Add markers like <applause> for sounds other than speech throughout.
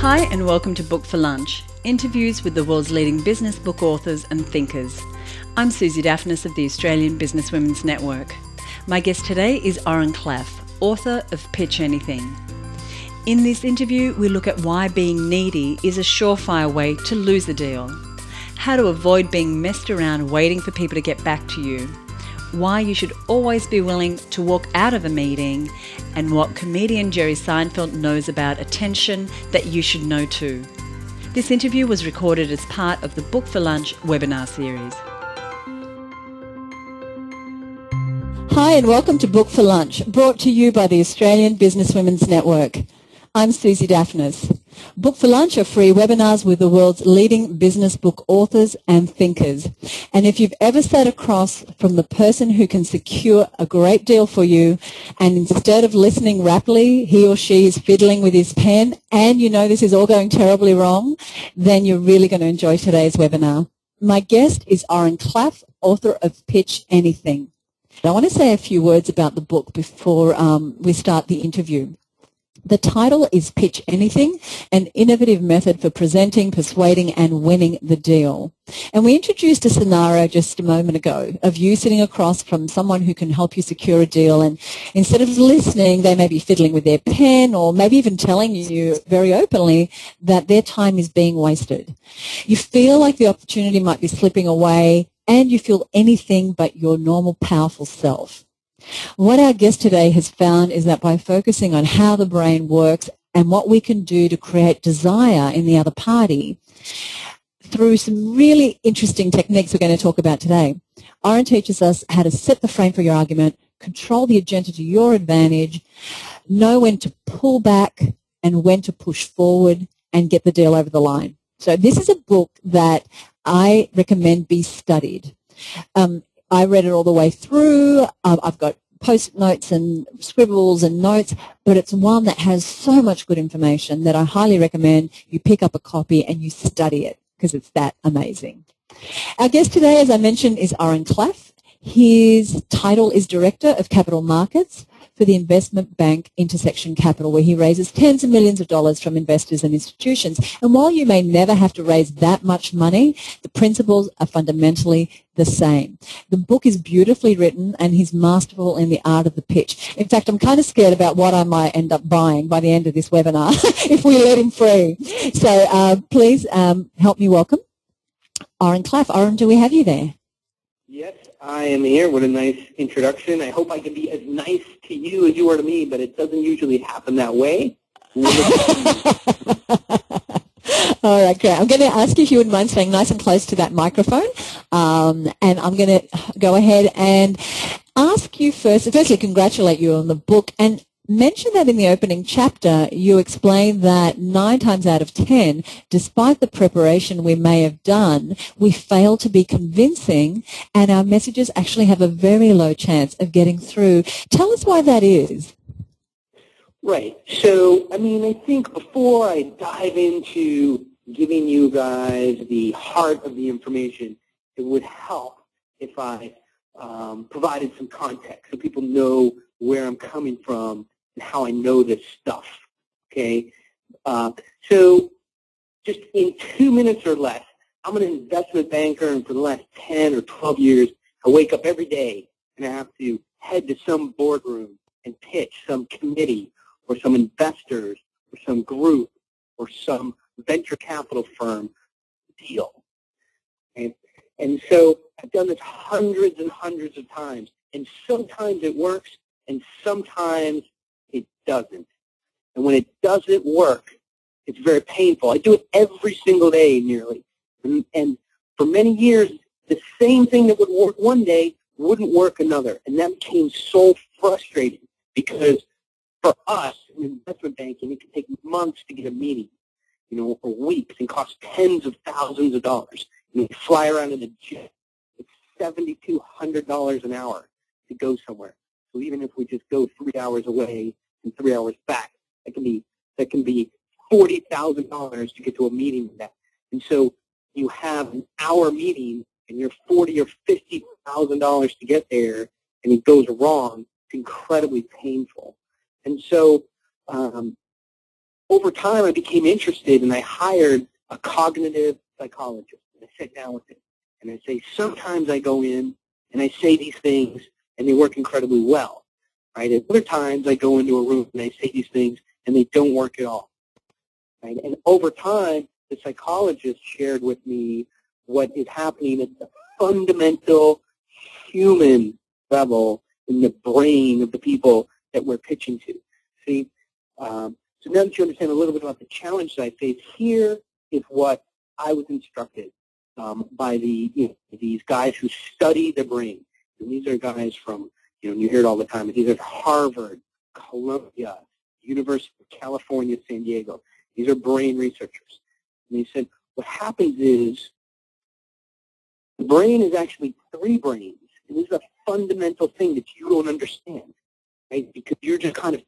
Hi, and welcome to Book for Lunch interviews with the world's leading business book authors and thinkers. I'm Susie Daphnis of the Australian Business Women's Network. My guest today is Oren Klaff, author of Pitch Anything. In this interview, we look at why being needy is a surefire way to lose a deal, how to avoid being messed around waiting for people to get back to you, why you should always be willing to walk out of a meeting, and what comedian Jerry Seinfeld knows about attention that you should know too. This interview was recorded as part of the Book for Lunch webinar series. Hi, and welcome to Book for Lunch, brought to you by the Australian Businesswomen's Network. I'm Susie Daphnis. Book for Lunch are free webinars with the world's leading business book authors and thinkers. And if you've ever sat across from the person who can secure a great deal for you and instead of listening rapidly, he or she is fiddling with his pen and you know this is all going terribly wrong, then you're really going to enjoy today's webinar. My guest is Oren Klaff, author of Pitch Anything. I want to say a few words about the book before um, we start the interview. The title is Pitch Anything, an innovative method for presenting, persuading, and winning the deal. And we introduced a scenario just a moment ago of you sitting across from someone who can help you secure a deal and instead of listening, they may be fiddling with their pen or maybe even telling you very openly that their time is being wasted. You feel like the opportunity might be slipping away and you feel anything but your normal powerful self. What our guest today has found is that by focusing on how the brain works and what we can do to create desire in the other party, through some really interesting techniques we're going to talk about today, Oren teaches us how to set the frame for your argument, control the agenda to your advantage, know when to pull back and when to push forward and get the deal over the line. So this is a book that I recommend be studied. Um, I read it all the way through. Um, I've got post notes and scribbles and notes, but it's one that has so much good information that I highly recommend you pick up a copy and you study it because it's that amazing. Our guest today, as I mentioned, is Oren Klaff. His title is Director of Capital Markets for the investment bank Intersection Capital, where he raises tens of millions of dollars from investors and institutions. And while you may never have to raise that much money, the principles are fundamentally the same. The book is beautifully written and he's masterful in the art of the pitch. In fact, I'm kind of scared about what I might end up buying by the end of this webinar <laughs> if we let him free. So uh, please um, help me welcome Oren Klaff. Oren, do we have you there? Yes, I am here. What a nice introduction. I hope I can be as nice to you as you are to me, but it doesn't usually happen that way. <laughs> All right, great. I'm going to ask you if you wouldn't mind staying nice and close to that microphone. Um, and I'm going to go ahead and ask you first, firstly, congratulate you on the book and mention that in the opening chapter, you explained that nine times out of ten, despite the preparation we may have done, we fail to be convincing and our messages actually have a very low chance of getting through. Tell us why that is. Right. So, I mean, I think before I dive into giving you guys the heart of the information, it would help if I um, provided some context so people know where I'm coming from how I know this stuff. Okay? Uh, so just in two minutes or less, I'm an investment banker, and for the last 10 or 12 years, I wake up every day and I have to head to some boardroom and pitch some committee or some investors or some group or some venture capital firm deal. And, and so I've done this hundreds and hundreds of times. And sometimes it works and sometimes it doesn't. And when it doesn't work, it's very painful. I do it every single day nearly. And, and for many years, the same thing that would work one day wouldn't work another. And that became so frustrating because for us in investment banking, it can take months to get a meeting you know, or weeks and cost tens of thousands of dollars. Know, you fly around in a jet. It's $7,200 an hour to go somewhere. So even if we just go three hours away and three hours back, that can be that can be forty thousand dollars to get to a meeting with that. And so you have an hour meeting and you're forty or fifty thousand dollars to get there, and it goes wrong. It's incredibly painful. And so um, over time, I became interested, and I hired a cognitive psychologist. And I sat down with him, and I say, sometimes I go in and I say these things, and they work incredibly well. Right? Other times, I go into a room and I say these things, and they don't work at all. Right? And over time, the psychologist shared with me what is happening at the fundamental human level in the brain of the people that we're pitching to. See, um, so now that you understand a little bit about the challenge that I face, here is what I was instructed um, by the you know, these guys who study the brain. And these are guys from, you know, you hear it all the time. These are Harvard, Columbia, University of California, San Diego. These are brain researchers. And they said, what happens is the brain is actually three brains. And this is a fundamental thing that you don't understand, right? Because you're just kind of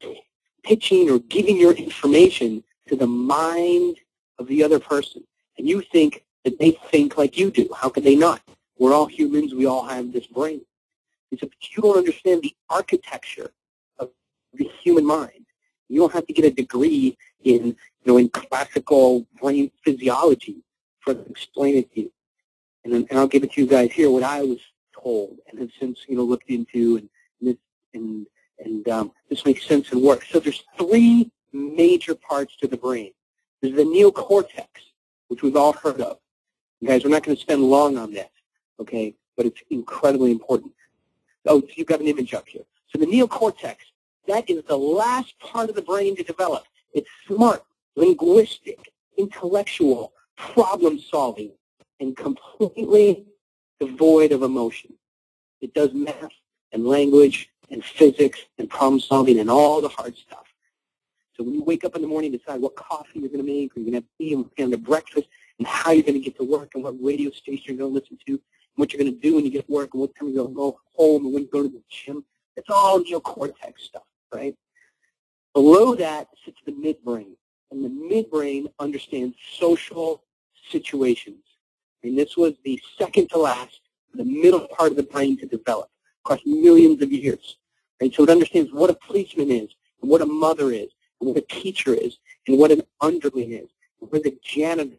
pitching or giving your information to the mind of the other person. And you think that they think like you do. How could they not? We're all humans. We all have this brain. And if you don't understand the architecture of the human mind, you don't have to get a degree in, you know, in classical brain physiology for to explain it to you. And, and I'll give it to you guys here what I was told and have since, you know, looked into and, and and um, this makes sense and works. So there's three major parts to the brain. There's the neocortex, which we've all heard of. Guys, we're not going to spend long on this, okay, but it's incredibly important. Oh, you've got an image up here. So the neocortex, that is the last part of the brain to develop. It's smart, linguistic, intellectual, problem-solving, and completely devoid of emotion. It does math and language and physics and problem solving and all the hard stuff. So when you wake up in the morning, decide what coffee you're going to make, or you're going to have tea, and what's going to breakfast, and how you're going to get to work, and what radio station you're going to listen to, what you're going to do when you get work, and what time you're going to go home, and when you go to the gym. It's all neocortex stuff, right? Below that sits the midbrain, and the midbrain understands social situations. And this was the second to last, the middle part of the brain to develop across millions of years. Right? So it understands what a policeman is, and what a mother is, and what a teacher is, and what an underling is, and what a janitor,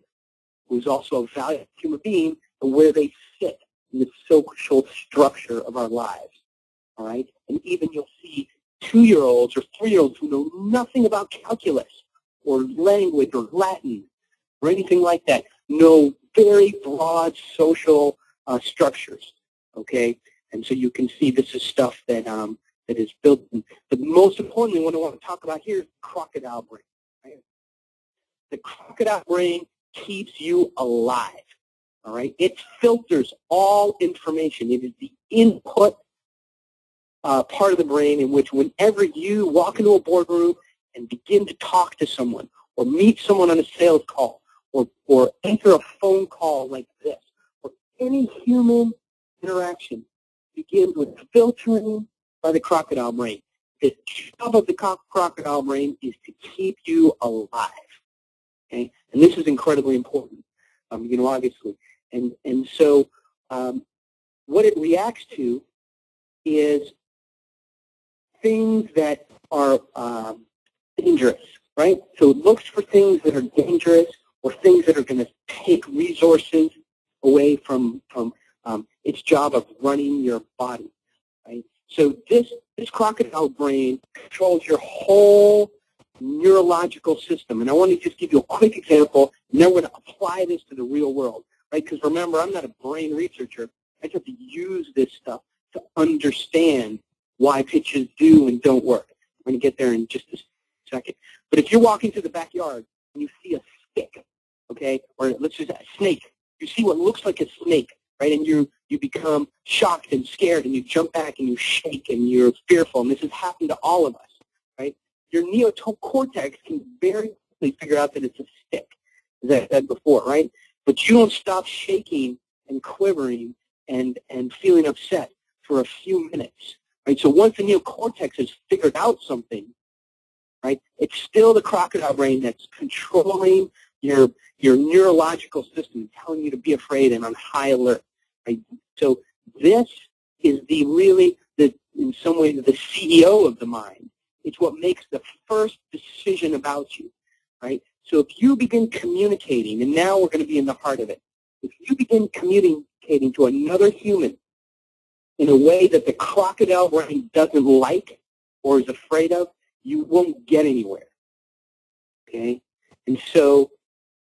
who's also a valuable human being, and where they in the social structure of our lives. All right? And even you'll see two-year-olds or three-year-olds who know nothing about calculus or language or Latin or anything like that know very broad social uh, structures. Okay? And so you can see this is stuff that um, that is built. In. But most importantly, what I want to talk about here is crocodile brain. Right? The crocodile brain keeps you alive. All right, it filters all information. It is the input uh, part of the brain in which whenever you walk into a boardroom and begin to talk to someone or meet someone on a sales call or, or enter a phone call like this or any human interaction, begins with filtering by the crocodile brain. The job of the crocodile brain is to keep you alive. Okay? And this is incredibly important, um, you know, obviously. And, and so um, what it reacts to is things that are um, dangerous, right? So it looks for things that are dangerous or things that are going to take resources away from, from um, its job of running your body. Right? So this, this crocodile brain controls your whole neurological system. And I want to just give you a quick example, and then we're going to apply this to the real world. Right? Because remember, I'm not a brain researcher. I just have to use this stuff to understand why pitches do and don't work. I'm going to get there in just a second. But if you're walking through the backyard and you see a stick, okay, or let's just a snake, you see what looks like a snake, right? And you you become shocked and scared, and you jump back and you shake and you're fearful. And this has happened to all of us, right? Your neocortex can very quickly figure out that it's a stick, as I said before, right? But you don't stop shaking and quivering and and feeling upset for a few minutes, right? So once the neocortex has figured out something, right, it's still the crocodile brain that's controlling your your neurological system telling you to be afraid and on high alert. Right? So this is the really the in some ways the CEO of the mind. It's what makes the first decision about you. right? So if you begin communicating, and now we're going to be in the heart of it, if you begin communicating to another human in a way that the crocodile brain doesn't like or is afraid of, you won't get anywhere. Okay? And so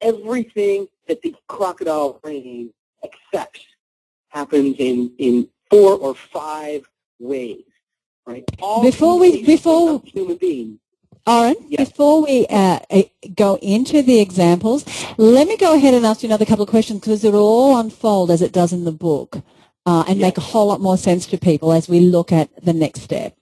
everything that the crocodile brain accepts happens in, in four or five ways. Right? All before we before human beings Yes. before we uh, go into the examples, let me go ahead and ask you another couple of questions because it'll all unfold as it does in the book uh, and make a whole lot more sense to people as we look at the next step.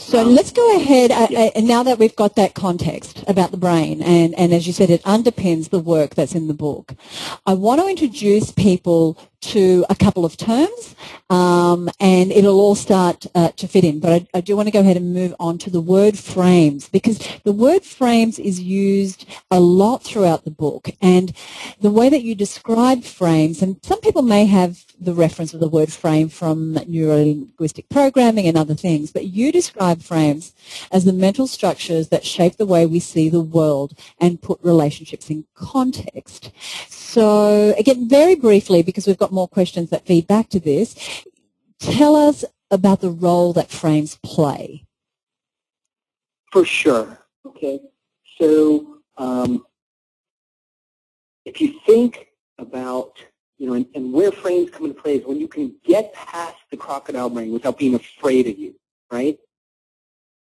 So let's go ahead, uh, uh, and now that we've got that context about the brain, and, and as you said, it underpins the work that's in the book, I want to introduce people to a couple of terms, um, and it'll all start uh, to fit in. But I, I, do want to go ahead and move on to the word frames because the word frames is used a lot throughout the book, and the way that you describe frames, and some people may have the reference of the word frame from neuro-linguistic programming and other things, but you describe frames as the mental structures that shape the way we see the world and put relationships in context. So again, very briefly, because we've got more questions that feed back to this, tell us about the role that frames play. For sure. Okay. So um, if you think about, you know, and, and where frames come into play is when you can get past the crocodile brain without being afraid of you, right?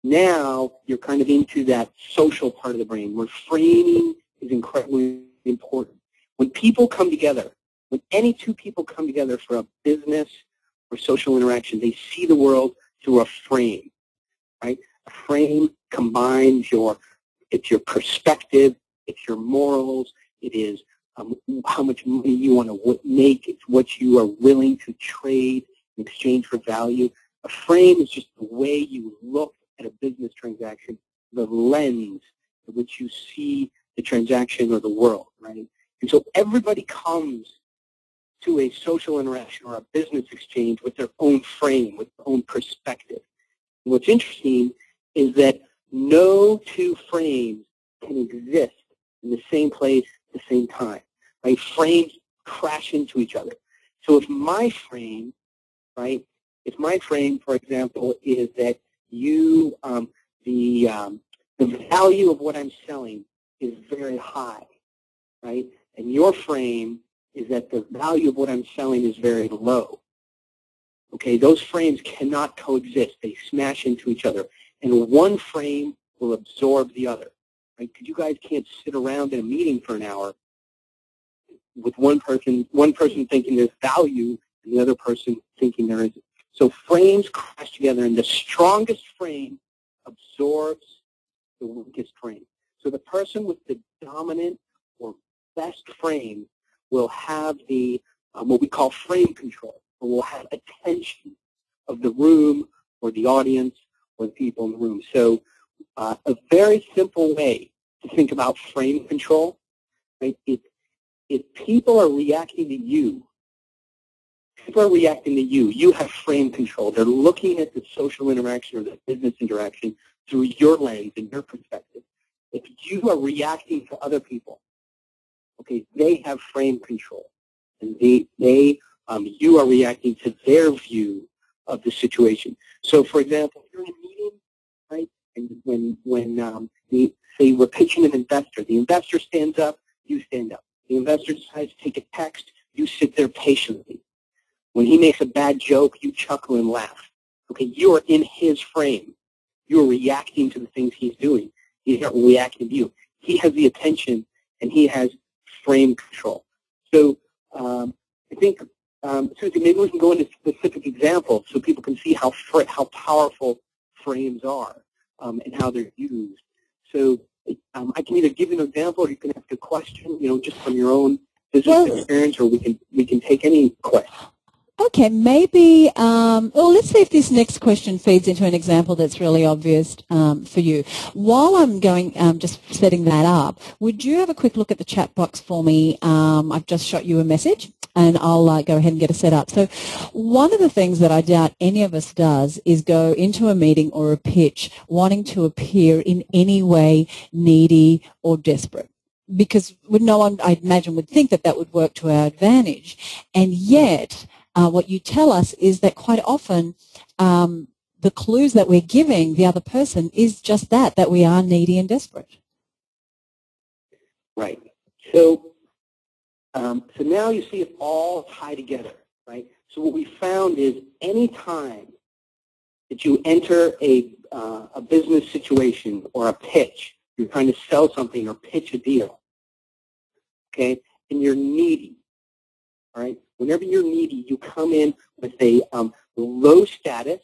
Now you're kind of into that social part of the brain where framing is incredibly important. When people come together, when any two people come together for a business or social interaction, they see the world through a frame, right? A frame combines your, it's your perspective, it's your morals, it is um, how much money you want to make, it's what you are willing to trade in exchange for value. A frame is just the way you look at a business transaction, the lens in which you see the transaction or the world, right? And so everybody comes to a social interaction or a business exchange with their own frame, with their own perspective. And what's interesting is that no two frames can exist in the same place at the same time. Right? Frames crash into each other. So if my frame, right, if my frame, for example, is that you, um, the, um, the value of what I'm selling is very high, right? and your frame is that the value of what I'm selling is very low. Okay, those frames cannot coexist. They smash into each other. And one frame will absorb the other. Right? Because you guys can't sit around in a meeting for an hour with one person, one person thinking there's value and the other person thinking there isn't. So frames crash together and the strongest frame absorbs the weakest frame. So the person with the dominant or best frame will have the um, what we call frame control, or will have attention of the room or the audience or the people in the room. So uh, a very simple way to think about frame control, right? If, if people are reacting to you, people are reacting to you, you have frame control. They're looking at the social interaction or the business interaction through your lens and your perspective. If you are reacting to other people, okay, they have frame control. And they, they um, you are reacting to their view of the situation. So, for example, if you're in a meeting, right, and when, when um, the, say we're pitching an investor, the investor stands up, you stand up. The investor decides to take a text, you sit there patiently. When he makes a bad joke, you chuckle and laugh. Okay, you are in his frame. You're reacting to the things he's doing. He's not reacting to you. He has the attention and he has frame control. So um, I think, um, Susie, maybe we can go into specific examples so people can see how how powerful frames are um, and how they're used. So um, I can either give you an example or you can ask a question, you know, just from your own business well, experience, or we can we can take any question. Okay, maybe, um, well, let's see if this next question feeds into an example that's really obvious um, for you. While I'm going, um, just setting that up, would you have a quick look at the chat box for me? Um, I've just shot you a message. And I'll uh, go ahead and get it set up. So one of the things that I doubt any of us does is go into a meeting or a pitch wanting to appear in any way needy or desperate because no one, I imagine, would think that that would work to our advantage. And yet, uh, what you tell us is that quite often um, the clues that we're giving the other person is just that, that we are needy and desperate. Right. So, um, so now you see it all tie together, right? So what we found is any time that you enter a, uh, a business situation or a pitch, you're trying to sell something or pitch a deal, okay, and you're needy, all right? Whenever you're needy, you come in with a um, low status,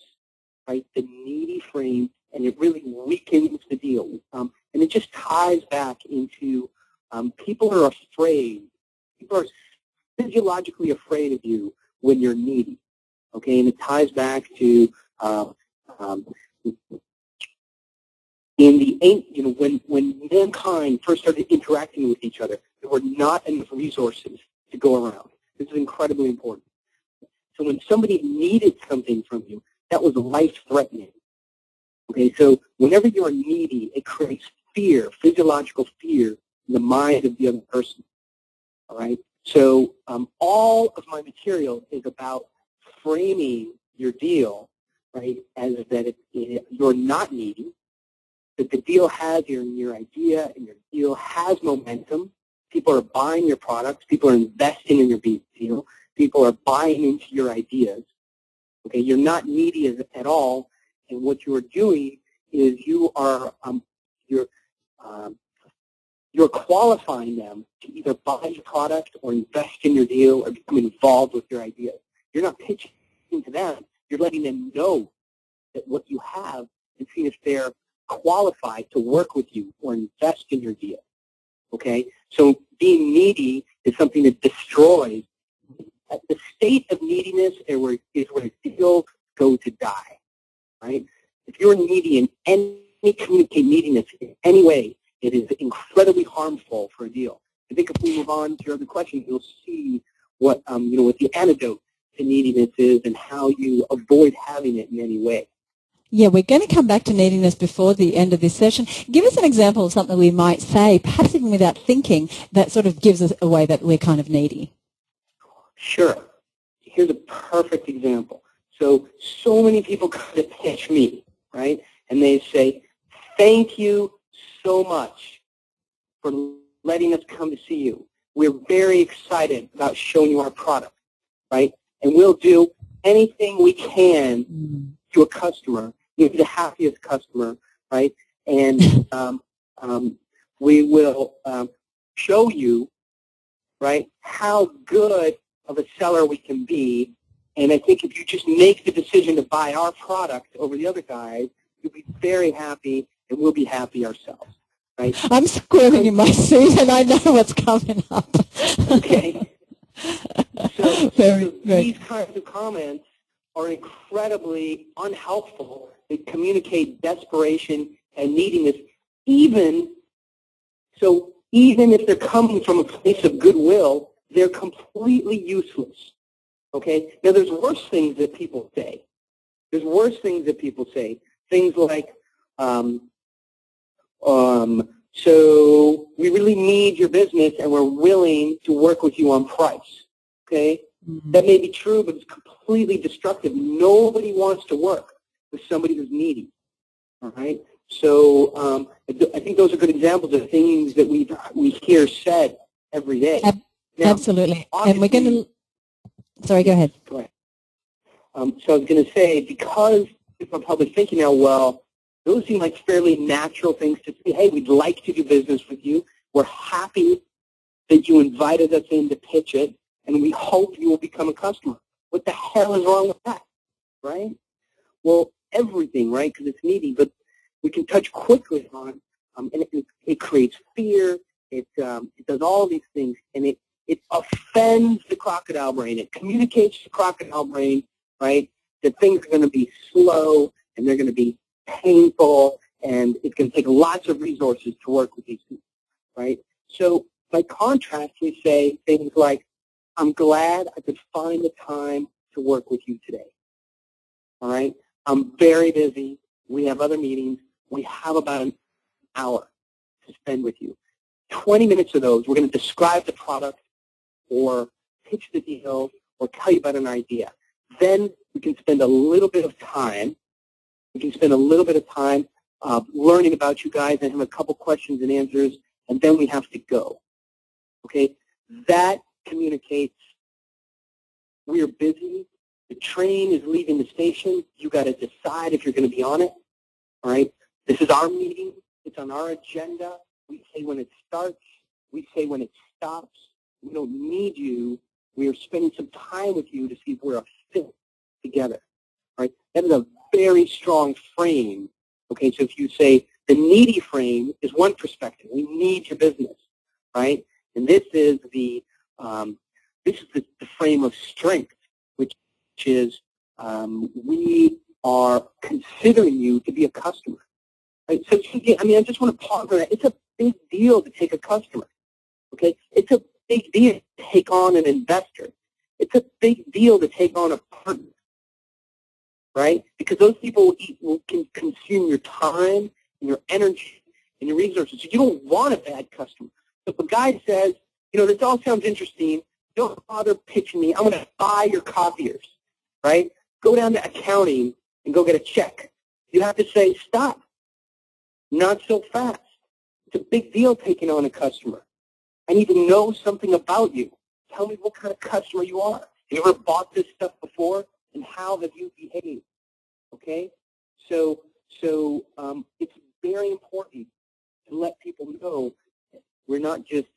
right, the needy frame, and it really weakens the deal. Um, and it just ties back into um, people are afraid. People are physiologically afraid of you when you're needy. Okay, and it ties back to uh, um, in the you know when when mankind first started interacting with each other, there were not enough resources to go around. This is incredibly important. So when somebody needed something from you, that was life-threatening. Okay, so whenever you're needy, it creates fear, physiological fear, in the mind of the other person. All right. So um, all of my material is about framing your deal, right, as that it, it, you're not needy, that the deal has your your idea and your deal has momentum. People are buying your products. People are investing in your deal. People are buying into your ideas. Okay, you're not needy as, at all, and what you are doing is you are um, you're um, you're qualifying them to either buy your product or invest in your deal or become involved with your ideas. You're not pitching to them. You're letting them know that what you have and seeing if they're qualified to work with you or invest in your deal. Okay? So being needy is something that destroys. The state of neediness is where, is where deals go to die. Right? If you're needy in any communicate neediness in any way, it is incredibly harmful for a deal. I think if we move on to your other question, you'll see what um, you know what the antidote to neediness is and how you avoid having it in any way. Yeah, we're going to come back to neediness before the end of this session. Give us an example of something we might say, perhaps even without thinking, that sort of gives us a way that we're kind of needy. Sure. Here's a perfect example. So, so many people come to pitch me, right? And they say, thank you so much for letting us come to see you. We're very excited about showing you our product, right? And we'll do anything we can mm. to a customer you're the happiest customer, right? And <laughs> um, um, we will um, show you, right, how good of a seller we can be. And I think if you just make the decision to buy our product over the other guys, you'll be very happy, and we'll be happy ourselves. Right? I'm squirming in my seat, and I know what's coming up. okay. <laughs> So, very, so very. these kinds of comments are incredibly unhelpful that communicate desperation and neediness, even so even if they're coming from a place of goodwill, they're completely useless. Okay? Now there's worse things that people say. There's worse things that people say. Things like, um, um, so we really need your business and we're willing to work with you on price. Okay? Mm-hmm. That may be true, but it's completely destructive. Nobody wants to work with somebody who's needy. All right. So um, I think those are good examples of things that we we hear said every day. Ab- now, absolutely. And we're going to. Sorry, go ahead. Go ahead. Um, so I was going to say because if I'm public thinking now, well, those seem like fairly natural things to say. Hey, we'd like to do business with you. We're happy that you invited us in to pitch it, and we hope you will become a customer. What the hell is wrong with that, right? Well, everything, right? Because it's needy, but we can touch quickly on, um, and it, it creates fear. It um, it does all these things, and it it offends the crocodile brain. It communicates to the crocodile brain, right, that things are going to be slow and they're going to be painful, and it can take lots of resources to work with these people, right? So by contrast, we say things like, I'm glad I could find the time to work with you today. All right? I'm very busy. We have other meetings. We have about an hour to spend with you. 20 minutes of those, we're going to describe the product or pitch the deal or tell you about an idea. Then we can spend a little bit of time. We can spend a little bit of time uh, learning about you guys and have a couple questions and answers, and then we have to go. Okay? That communicates we are busy. The train is leaving the station. You got to decide if you're going to be on it. All right? This is our meeting. It's on our agenda. We say when it starts. We say when it stops. We don't need you. We are spending some time with you to see if we're a fit together. All right? That is a very strong frame. Okay, so if you say the needy frame is one perspective. We need your business, right? And this is the um, this is the, the, frame of strength, which is um, we are considering you to be a customer. Right? So I mean, I just want to pause on that. It's a big deal to take a customer. Okay, it's a big deal to take on an investor. It's a big deal to take on a partner, right? Because those people will, eat, will can consume your time and your energy and your resources. So you don't want a bad customer. So if a guy says, you know, this all sounds interesting, don't bother pitching me. I'm going to buy your copiers, right? Go down to accounting and go get a check. You have to say, stop. Not so fast. It's a big deal taking on a customer. I need to know something about you. Tell me what kind of customer you are. Have you ever bought this stuff before? And how have you behaved? Okay? So, so um, it's very important to let people know we're not just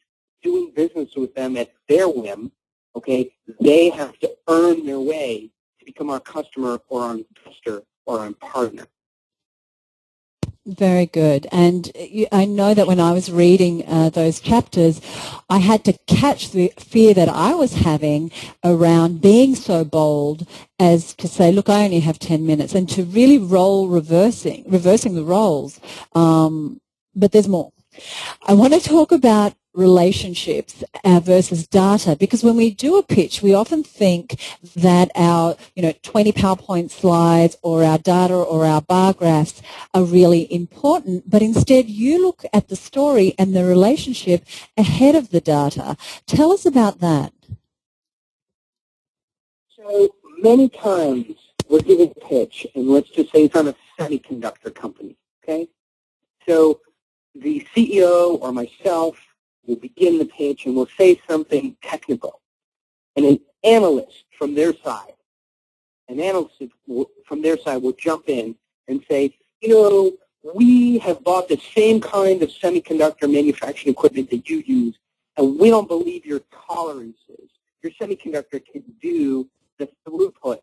doing business with them at their whim. Okay? They have to earn their way to become our customer or our investor or our partner. Very good. And I know that when I was reading uh, those chapters, I had to catch the fear that I was having around being so bold as to say, look, I only have 10 minutes, and to really roll reversing, reversing the roles. Um, but there's more. I want to talk about relationships uh, versus data because when we do a pitch we often think that our you know 20 PowerPoint slides or our data or our bar graphs are really important but instead you look at the story and the relationship ahead of the data. Tell us about that. So many times we're giving a pitch and let's just say it's on a semiconductor company okay? So the CEO or myself will begin the pitch and will say something technical. And an analyst from their side, an analyst from their side will jump in and say, you know, we have bought the same kind of semiconductor manufacturing equipment that you use, and we don't believe your tolerances. Your semiconductor can do the throughput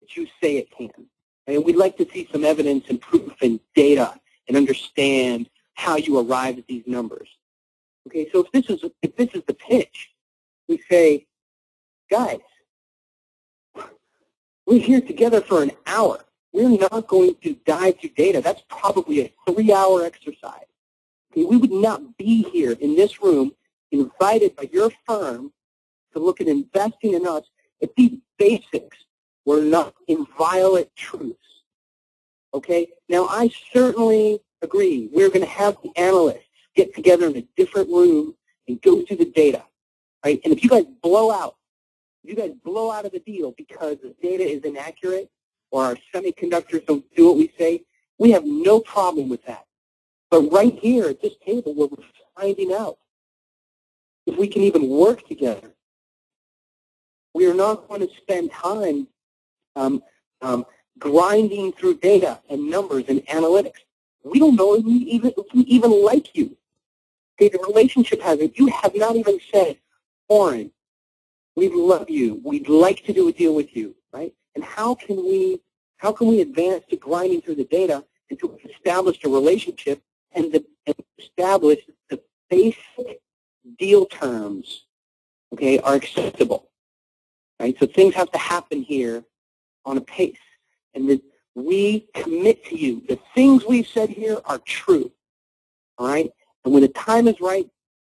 that you say it can. And we'd like to see some evidence and proof and data and understand how you arrive at these numbers. Okay, so if this is if this is the pitch, we say, guys, we're here together for an hour. We're not going to dive through data. That's probably a three-hour exercise. Okay, we would not be here in this room invited by your firm to look at investing in us if these basics were not inviolate truths. Okay? Now, I certainly agree. We're going to have the analysts get together in a different room and go through the data, right? And if you guys blow out, you guys blow out of the deal because the data is inaccurate or our semiconductors don't do what we say, we have no problem with that. But right here at this table where we're finding out if we can even work together, we are not going to spend time um, um, grinding through data and numbers and analytics. We don't know if we even, if we even like you. Okay, the relationship has it. You have not even said, Oren, we love you. We'd like to do a deal with you, right? And how can we how can we advance to grinding through the data and to establish a relationship and, the, and establish the basic deal terms, okay, are acceptable, right? So things have to happen here on a pace, and that we commit to you. The things we've said here are true, all right? And when the time is right,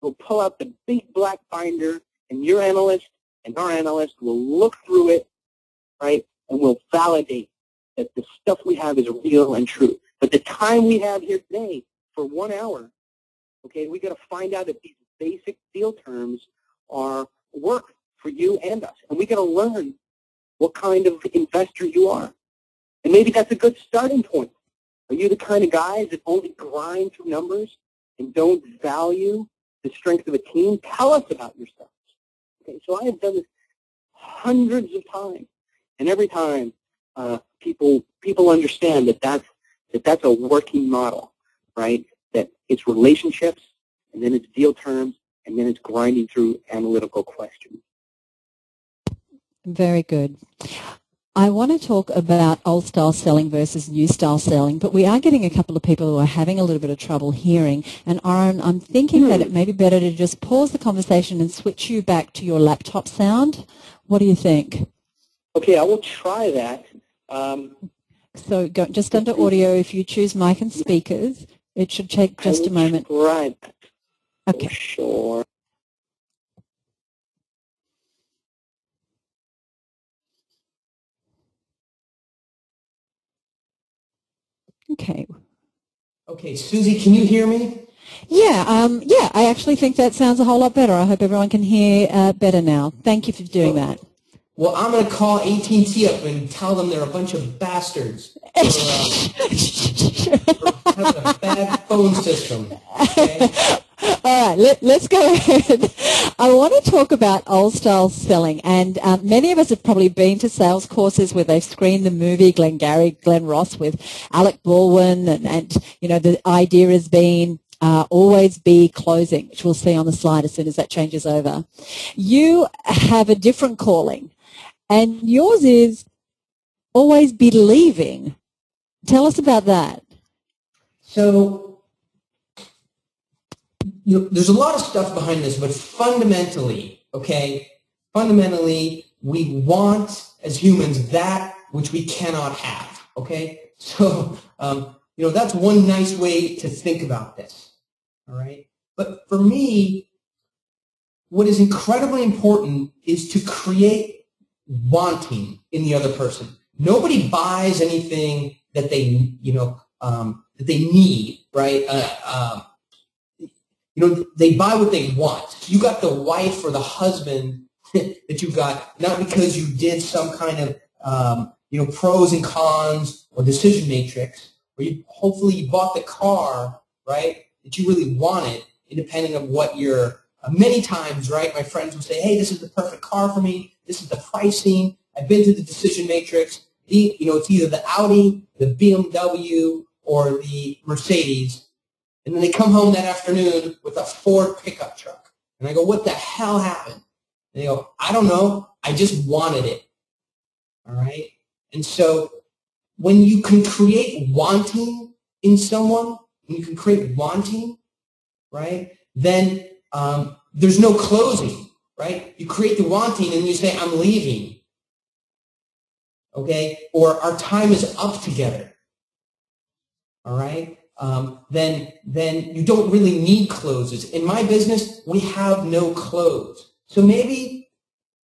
we'll pull out the big black binder, and your analyst and our analyst will look through it, right, and we'll validate that the stuff we have is real and true. But the time we have here today for one hour, okay, we got to find out if these basic deal terms are work for you and us. And we got to learn what kind of investor you are. And maybe that's a good starting point. Are you the kind of guys that only grind through numbers and don't value the strength of a team? Tell us about yourselves. Okay, so I have done this hundreds of times, and every time uh, people people understand that that's that that's a working model, right? That it's relationships, and then it's deal terms, and then it's grinding through analytical questions. Very good. I want to talk about old style selling versus new style selling, but we are getting a couple of people who are having a little bit of trouble hearing. And Oren, I'm thinking that it may be better to just pause the conversation and switch you back to your laptop sound. What do you think? Okay, I will try that. Um, so go, just under audio, if you choose mic and speakers, it should take just a moment. Right. Okay. Sure. Okay. Okay, Susie, can you hear me? Yeah, um, yeah, I actually think that sounds a whole lot better. I hope everyone can hear uh, better now. Thank you for doing that. Well, I'm going to call AT&T up and tell them they're a bunch of bastards <laughs> for, uh, for having a bad phone system. Okay? <laughs> All right, let, us go ahead. I want to talk about old style selling, and um, many of us have probably been to sales courses where they've screened the movie Glengarry Glen Ross with Alec Baldwin, and, and you know the idea has been uh, always be closing, which we'll see on the slide as soon as that changes over. You have a different calling, and yours is always believing. Tell us about that. So you know, there's a lot of stuff behind this, but fundamentally, okay, fundamentally, we want as humans that which we cannot have, okay? <laughs> So, um, you know, that's one nice way to think about this, all right? But for me, what is incredibly important is to create wanting in the other person. Nobody buys anything that they, you know, um, that they need, right? Uh, um, know, they buy what they want. You got the wife or the husband <laughs> that you got not because you did some kind of um, you know pros and cons or decision matrix, or you hopefully you bought the car right that you really wanted, independent of what your uh, many times right. My friends will say, "Hey, this is the perfect car for me. This is the pricing. I've been to the decision matrix. The, you know, it's either the Audi, the BMW, or the Mercedes." And then they come home that afternoon with a Ford pickup truck. And I go, what the hell happened? And they go, I don't know. I just wanted it. All right? And so when you can create wanting in someone, when you can create wanting, right, then um, there's no closing, right? You create the wanting and you say, I'm leaving. Okay? Or our time is up together. All right? Um, then, then you don't really need closes. In my business, we have no close. So maybe,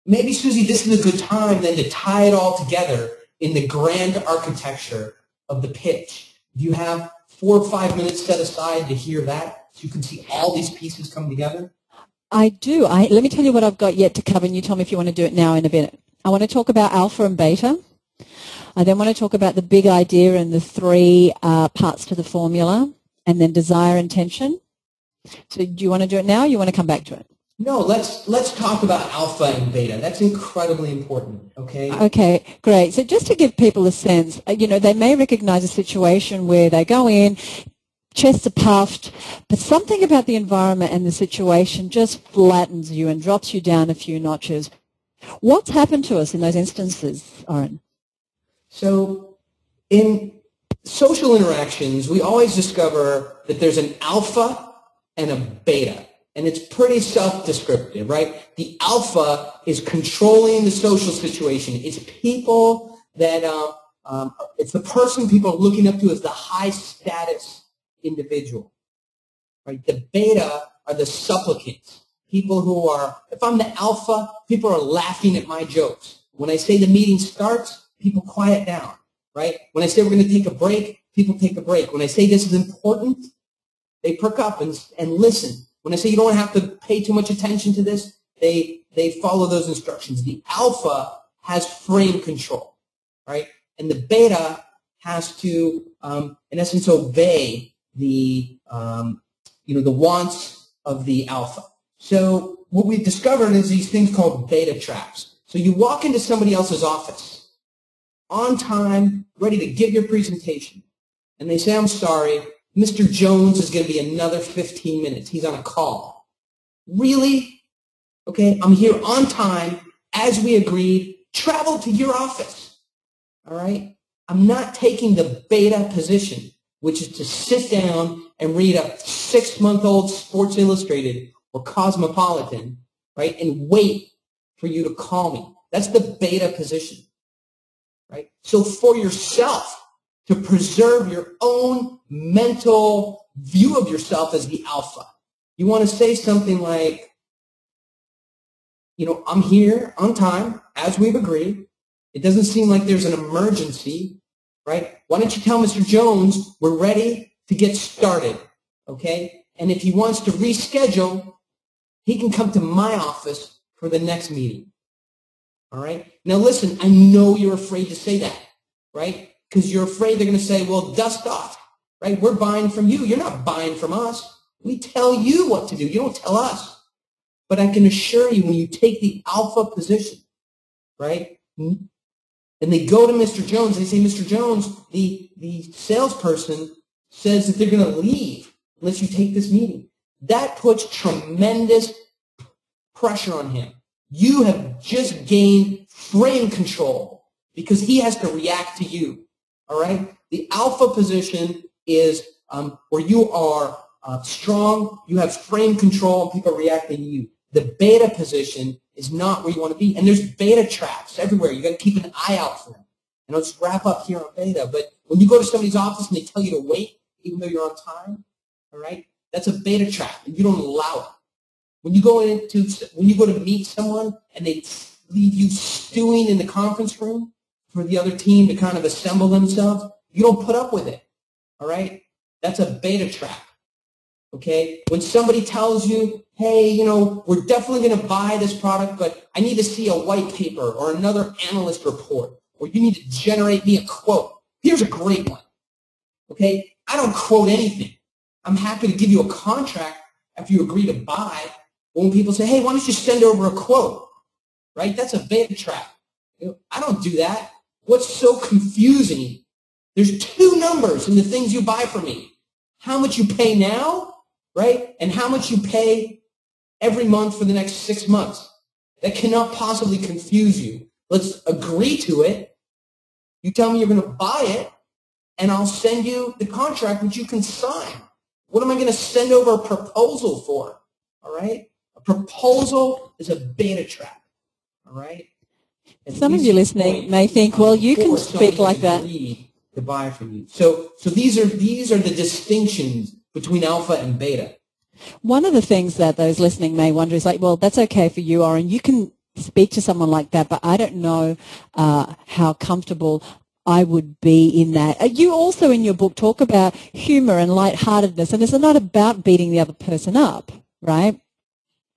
maybe Susie, this is a good time then to tie it all together in the grand architecture of the pitch. Do you have four or five minutes set aside to hear that so you can see all these pieces come together? I do. I, let me tell you what I've got yet to cover, and you tell me if you want to do it now in a minute. I want to talk about alpha and beta. I then want to talk about the big idea and the three uh, parts to the formula, and then desire intention. So do you want to do it now or you want to come back to it? No, let's let's talk about alpha and beta. That's incredibly important. Okay. Okay, great. So just to give people a sense, uh, you know, they may recognize a situation where they go in, chests are puffed, but something about the environment and the situation just flattens you and drops you down a few notches. What's happened to us in those instances, Oren? So in social interactions, we always discover that there's an alpha and a beta. And it's pretty self-descriptive, right? The alpha is controlling the social situation. It's people that, um, um, it's the person people are looking up to as the high status individual, right? The beta are the supplicants, people who are, if I'm the alpha, people are laughing at my jokes. When I say the meeting starts, people quiet down, right? When I say we're going to take a break, people take a break. When I say this is important, they perk up and, and listen. When I say you don't have to pay too much attention to this, they, they follow those instructions. The alpha has frame control, right? And the beta has to, um, in essence, obey the, um, you know, the wants of the alpha. So what we've discovered is these things called beta traps. So you walk into somebody else's office on time, ready to give your presentation, and they say, I'm sorry, Mr. Jones is going to be another 15 minutes. He's on a call. Really? Okay, I'm here on time, as we agreed, travel to your office. All right? I'm not taking the beta position, which is to sit down and read a six-month-old Sports Illustrated or Cosmopolitan, right, and wait for you to call me. That's the beta position, right? So for yourself, to preserve your own mental view of yourself as the alpha, you want to say something like, you know, I'm here on time, as we've agreed. It doesn't seem like there's an emergency, right? Why don't you tell Mr. Jones we're ready to get started, okay? And if he wants to reschedule, he can come to my office for the next meeting, all right? Now listen, I know you're afraid to say that, right? Because you're afraid they're going to say, well, dust off, right? We're buying from you. You're not buying from us. We tell you what to do. You don't tell us. But I can assure you, when you take the alpha position, right, and they go to Mr. Jones, they say, Mr. Jones, the, the salesperson says that they're going to leave unless you take this meeting. That puts tremendous pressure on him. You have just gained frame control because he has to react to you. All right? The alpha position is um, where you are uh, strong, you have frame control, and people reacting to you. The beta position is not where you want to be. And there's beta traps everywhere. You've got to keep an eye out for them. And just wrap up here on beta. But when you go to somebody's office and they tell you to wait, even though you're on time, all right, that's a beta trap, and you don't allow it. When you go into when you go to meet someone and they leave you stewing in the conference room for the other team to kind of assemble themselves, you don't put up with it. All right, that's a beta trap. Okay? When somebody tells you, hey, you know, we're definitely going to buy this product, but I need to see a white paper or another analyst report, or you need to generate me a quote. Here's a great one. Okay? I don't quote anything. I'm happy to give you a contract after you agree to buy. When people say, hey, why don't you send over a quote? Right? That's a beta trap. You know, I don't do that. What's so confusing? There's two numbers in the things you buy from me. How much you pay now right? And how much you pay every month for the next six months. That cannot possibly confuse you. Let's agree to it. You tell me you're going to buy it, and I'll send you the contract which you can sign. What am I going to send over a proposal for? All right? Proposal is a beta trap. All right? And Some of you listening may think, well, you can speak like that. To buy from you. So, so these are these are the distinctions between alpha and beta. One of the things that those listening may wonder is like, well, that's okay for you, Oren. You can speak to someone like that, but I don't know uh, how comfortable I would be in that. Uh, you also in your book talk about humor and lightheartedness, and it's not about beating the other person up, right?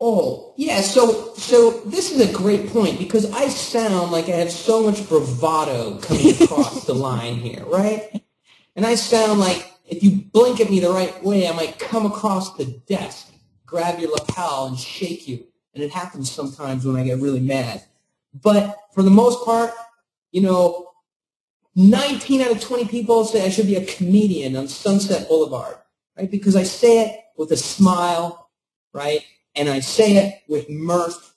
Oh, yeah. So, so this is a great point because I sound like I have so much bravado coming <laughs> across the line here, right? And I sound like if you blink at me the right way, I might come across the desk, grab your lapel, and shake you. And it happens sometimes when I get really mad. But for the most part, you know, 19 out of 20 people say I should be a comedian on Sunset Boulevard, right? Because I say it with a smile, right? And I say it with mirth.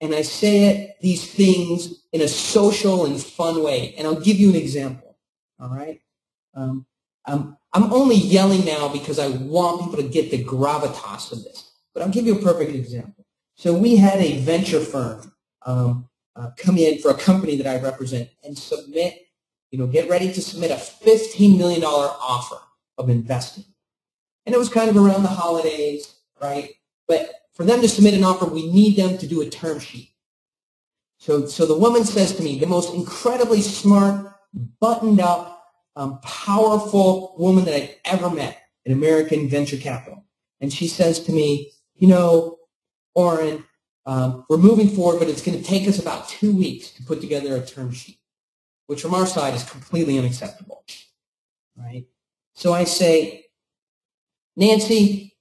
And I say it, these things, in a social and fun way. And I'll give you an example, all right? Um, um, I'm only yelling now because I want people to get the gravitas of this. But I'll give you a perfect example. So we had a venture firm um, uh, come in for a company that I represent and submit, you know, get ready to submit a $15 million offer of investing. And it was kind of around the holidays, right? But for them to submit an offer, we need them to do a term sheet. So, so the woman says to me, the most incredibly smart, buttoned up, um, powerful woman that I've ever met in American venture capital. And she says to me, you know, Oren, um, we're moving forward, but it's going to take us about two weeks to put together a term sheet, which from our side is completely unacceptable, right? So I say, Nancy,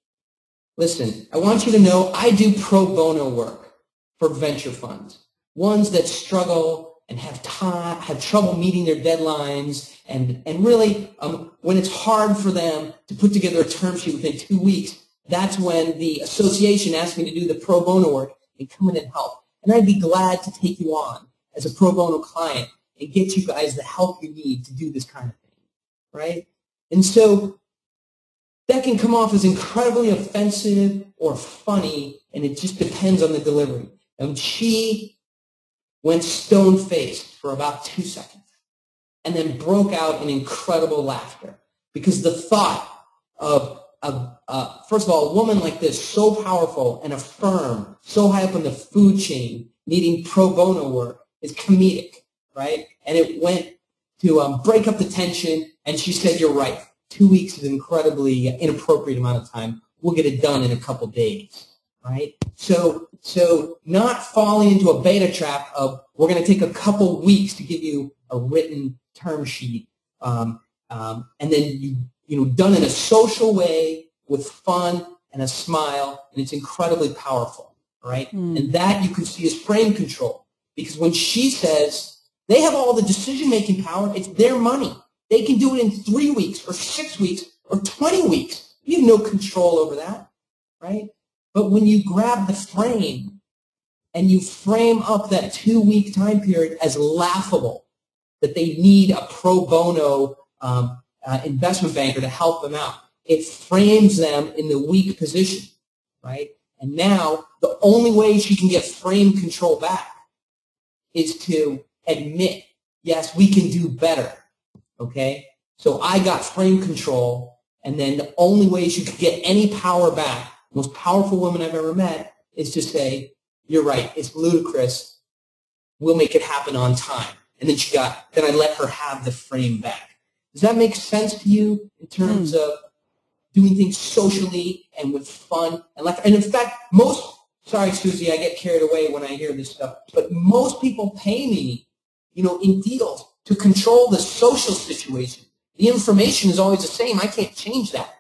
listen, I want you to know I do pro bono work for venture funds, ones that struggle and have time, have trouble meeting their deadlines, and and really, um, when it's hard for them to put together a term sheet within two weeks, that's when the association asks me to do the pro bono work and come in and help. And I'd be glad to take you on as a pro bono client and get you guys the help you need to do this kind of thing, right? And so that can come off as incredibly offensive or funny, and it just depends on the delivery. And she went stone-faced for about two seconds and then broke out in incredible laughter because the thought of a, uh, first of all, a woman like this, so powerful and a firm, so high up in the food chain, needing pro bono work, is comedic, right? And it went to um, break up the tension, and she said, you're right. Two weeks is an incredibly inappropriate amount of time. We'll get it done in a couple days, right? So, so not falling into a beta trap of we're going to take a couple weeks to give you a written term sheet, um, um, and then you you know, done in a social way with fun and a smile, and it's incredibly powerful, right? Mm. And that you can see is frame control. Because when she says they have all the decision-making power, it's their money. They can do it in three weeks or six weeks or 20 weeks. You have no control over that, right? But when you grab the frame and you frame up that two-week time period as laughable, that they need a pro bono um, uh, investment banker to help them out. It frames them in the weak position, right? And now the only way she can get frame control back is to admit, yes, we can do better, okay? So I got frame control, and then the only way she could get any power back, most powerful woman I've ever met, is to say, you're right, it's ludicrous. We'll make it happen on time. And then she got, then I let her have the frame back. Does that make sense to you in terms mm. of doing things socially and with fun? And like, and in fact, most, sorry, Susie, I get carried away when I hear this stuff, but most people pay me, you know, in deals to control the social situation. The information is always the same. I can't change that,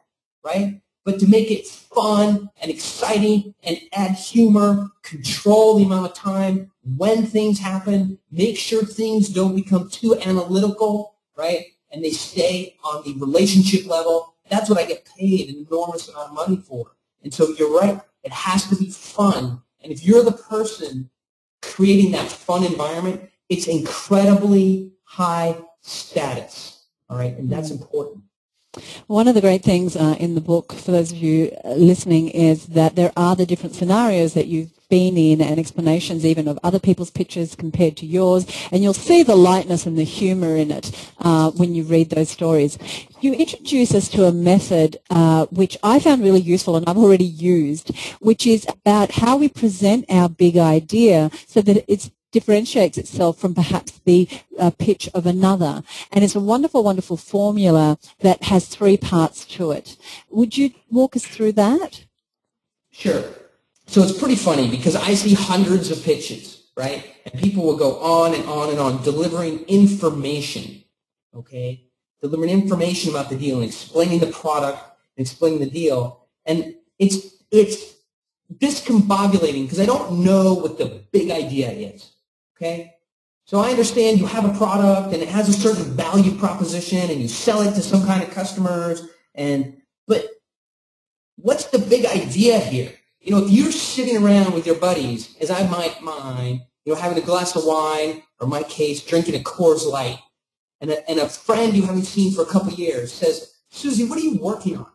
right? But to make it fun and exciting and add humor, control the amount of time when things happen, make sure things don't become too analytical, right? and they stay on the relationship level, that's what I get paid an enormous amount of money for. And so you're right, it has to be fun. And if you're the person creating that fun environment, it's incredibly high status. All right, and that's mm. important. One of the great things uh, in the book, for those of you uh, listening, is that there are the different scenarios that you've been in and explanations even of other people's pictures compared to yours, and you'll see the lightness and the humour in it uh, when you read those stories. You introduce us to a method uh, which I found really useful and I've already used, which is about how we present our big idea so that it's differentiates itself from perhaps the uh, pitch of another. And it's a wonderful, wonderful formula that has three parts to it. Would you walk us through that? Sure. So it's pretty funny because I see hundreds of pitches, right? And people will go on and on and on delivering information, okay? Delivering information about the deal and explaining the product and explaining the deal. And it's, it's discombobulating because I don't know what the big idea is. Okay? So I understand you have a product and it has a certain value proposition and you sell it to some kind of customers and but what's the big idea here? You know, if you're sitting around with your buddies, as I might mind, you know, having a glass of wine, or my case, drinking a Coors Light, and a, and a friend you haven't seen for a couple years says, Susie, what are you working on?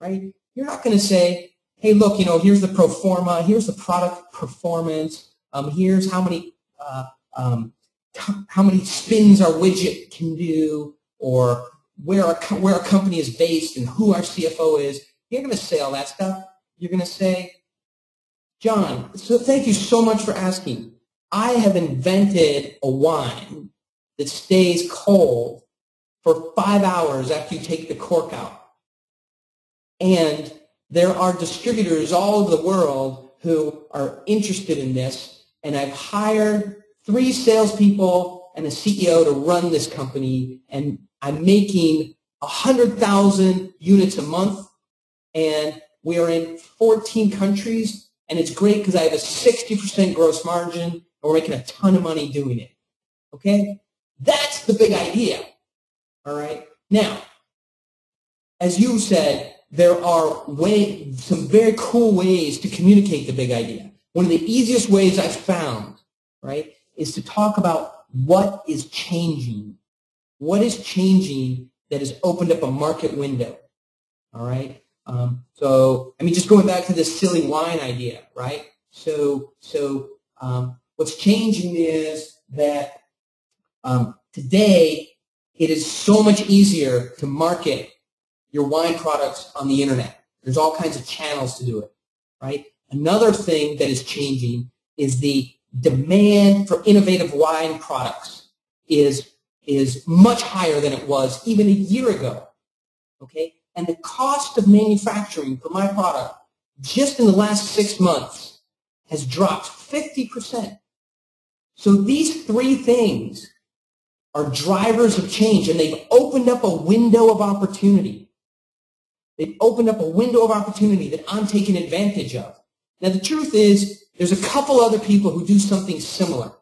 Right? You're not going to say, hey, look, you know, here's the pro forma, here's the product performance, um, here's how many uh, um, how many spins our widget can do, or where our where our company is based and who our CFO is. You're going to say all that stuff. You're going to say, John, so thank you so much for asking. I have invented a wine that stays cold for five hours after you take the cork out. And there are distributors all over the world who are interested in this, and I've hired three salespeople and a CEO to run this company, and I'm making 100,000 units a month, and we are in 14 countries, and it's great because I have a 60% gross margin, and we're making a ton of money doing it. Okay? That's the big idea. All right? Now, as you said, there are way, some very cool ways to communicate the big idea. One of the easiest ways I've found, right, is to talk about what is changing. What is changing that has opened up a market window? All right. Um, so, I mean, just going back to this silly wine idea, right? So, so um, what's changing is that um, today it is so much easier to market your wine products on the internet. There's all kinds of channels to do it, right? Another thing that is changing is the demand for innovative wine products is, is much higher than it was even a year ago, okay? And the cost of manufacturing for my product just in the last six months has dropped 50%. So these three things are drivers of change, and they've opened up a window of opportunity. They've opened up a window of opportunity that I'm taking advantage of. Now, the truth is, there's a couple other people who do something similar,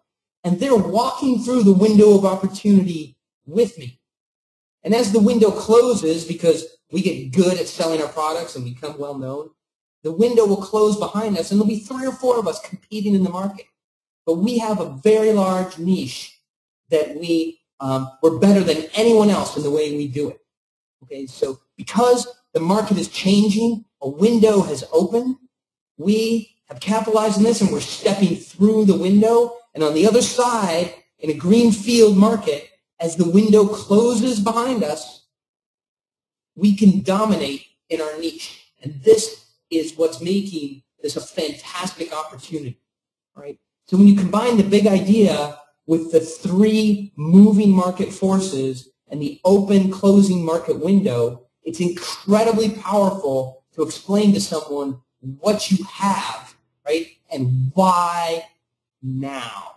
and they're walking through the window of opportunity with me. And as the window closes, because we get good at selling our products and become well known, the window will close behind us, and there'll be three or four of us competing in the market. But we have a very large niche that we um, we're better than anyone else in the way we do it. Okay, so because the market is changing, a window has opened, we have capitalized on this and we're stepping through the window. And on the other side, in a green field market, as the window closes behind us, we can dominate in our niche. And this is what's making this a fantastic opportunity, right? So when you combine the big idea with the three moving market forces and the open closing market window, it's incredibly powerful to explain to someone what you have, right? And why now,